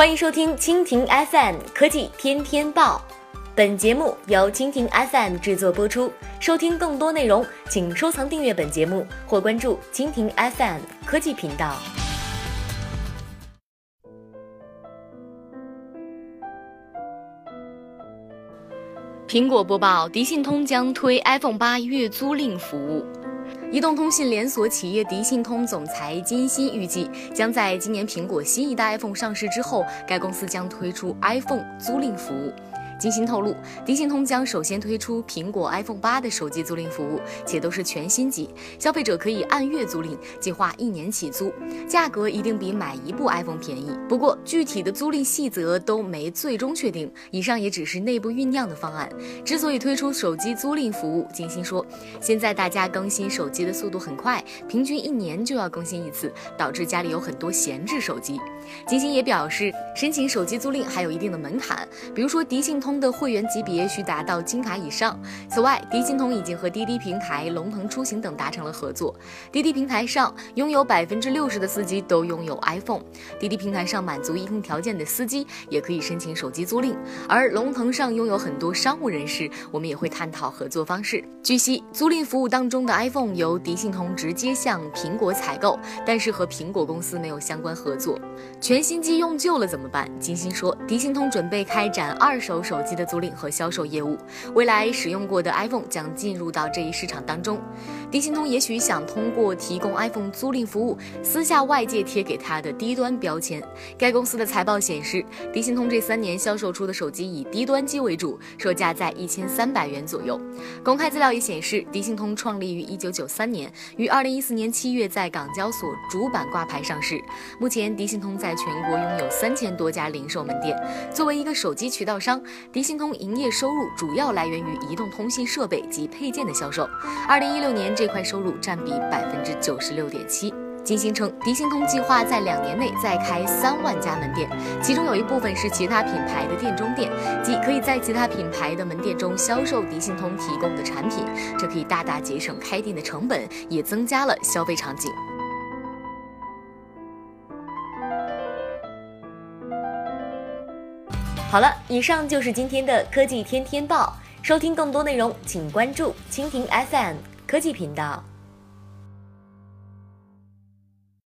欢迎收听蜻蜓 FM 科技天天报，本节目由蜻蜓 FM 制作播出。收听更多内容，请收藏订阅本节目或关注蜻蜓 FM 科技频道。苹果播报：迪信通将推 iPhone 八月租赁服务。移动通信连锁企业迪信通总裁金鑫预计，将在今年苹果新一代 iPhone 上市之后，该公司将推出 iPhone 租赁服务。金鑫透露，迪信通将首先推出苹果 iPhone 八的手机租赁服务，且都是全新机，消费者可以按月租赁，计划一年起租，价格一定比买一部 iPhone 便宜。不过，具体的租赁细则都没最终确定，以上也只是内部酝酿的方案。之所以推出手机租赁服务，金鑫说，现在大家更新手机的速度很快，平均一年就要更新一次，导致家里有很多闲置手机。金鑫也表示，申请手机租赁还有一定的门槛，比如说迪信通。的会员级别需达到金卡以上。此外，迪信通已经和滴滴平台、龙腾出行等达成了合作。滴滴平台上拥有百分之六十的司机都拥有 iPhone。滴滴平台上满足一定条件的司机也可以申请手机租赁。而龙腾上拥有很多商务人士，我们也会探讨合作方式。据悉，租赁服务当中的 iPhone 由迪信通直接向苹果采购，但是和苹果公司没有相关合作。全新机用旧了怎么办？金鑫说，迪信通准备开展二手手。手机的租赁和销售业务，未来使用过的 iPhone 将进入到这一市场当中。迪信通也许想通过提供 iPhone 租赁服务，撕下外界贴给它的低端标签。该公司的财报显示，迪信通这三年销售出的手机以低端机为主，售价在一千三百元左右。公开资料也显示，迪信通创立于一九九三年，于二零一四年七月在港交所主板挂牌上市。目前，迪信通在全国拥有三千多家零售门店。作为一个手机渠道商，迪信通营业收入主要来源于移动通信设备及配件的销售。二零一六年这块收入占比百分之九十六点七。金星称，迪信通计划在两年内再开三万家门店，其中有一部分是其他品牌的店中店，即可以在其他品牌的门店中销售迪信通提供的产品。这可以大大节省开店的成本，也增加了消费场景。好了，以上就是今天的科技天天报。收听更多内容，请关注蜻蜓 FM 科技频道。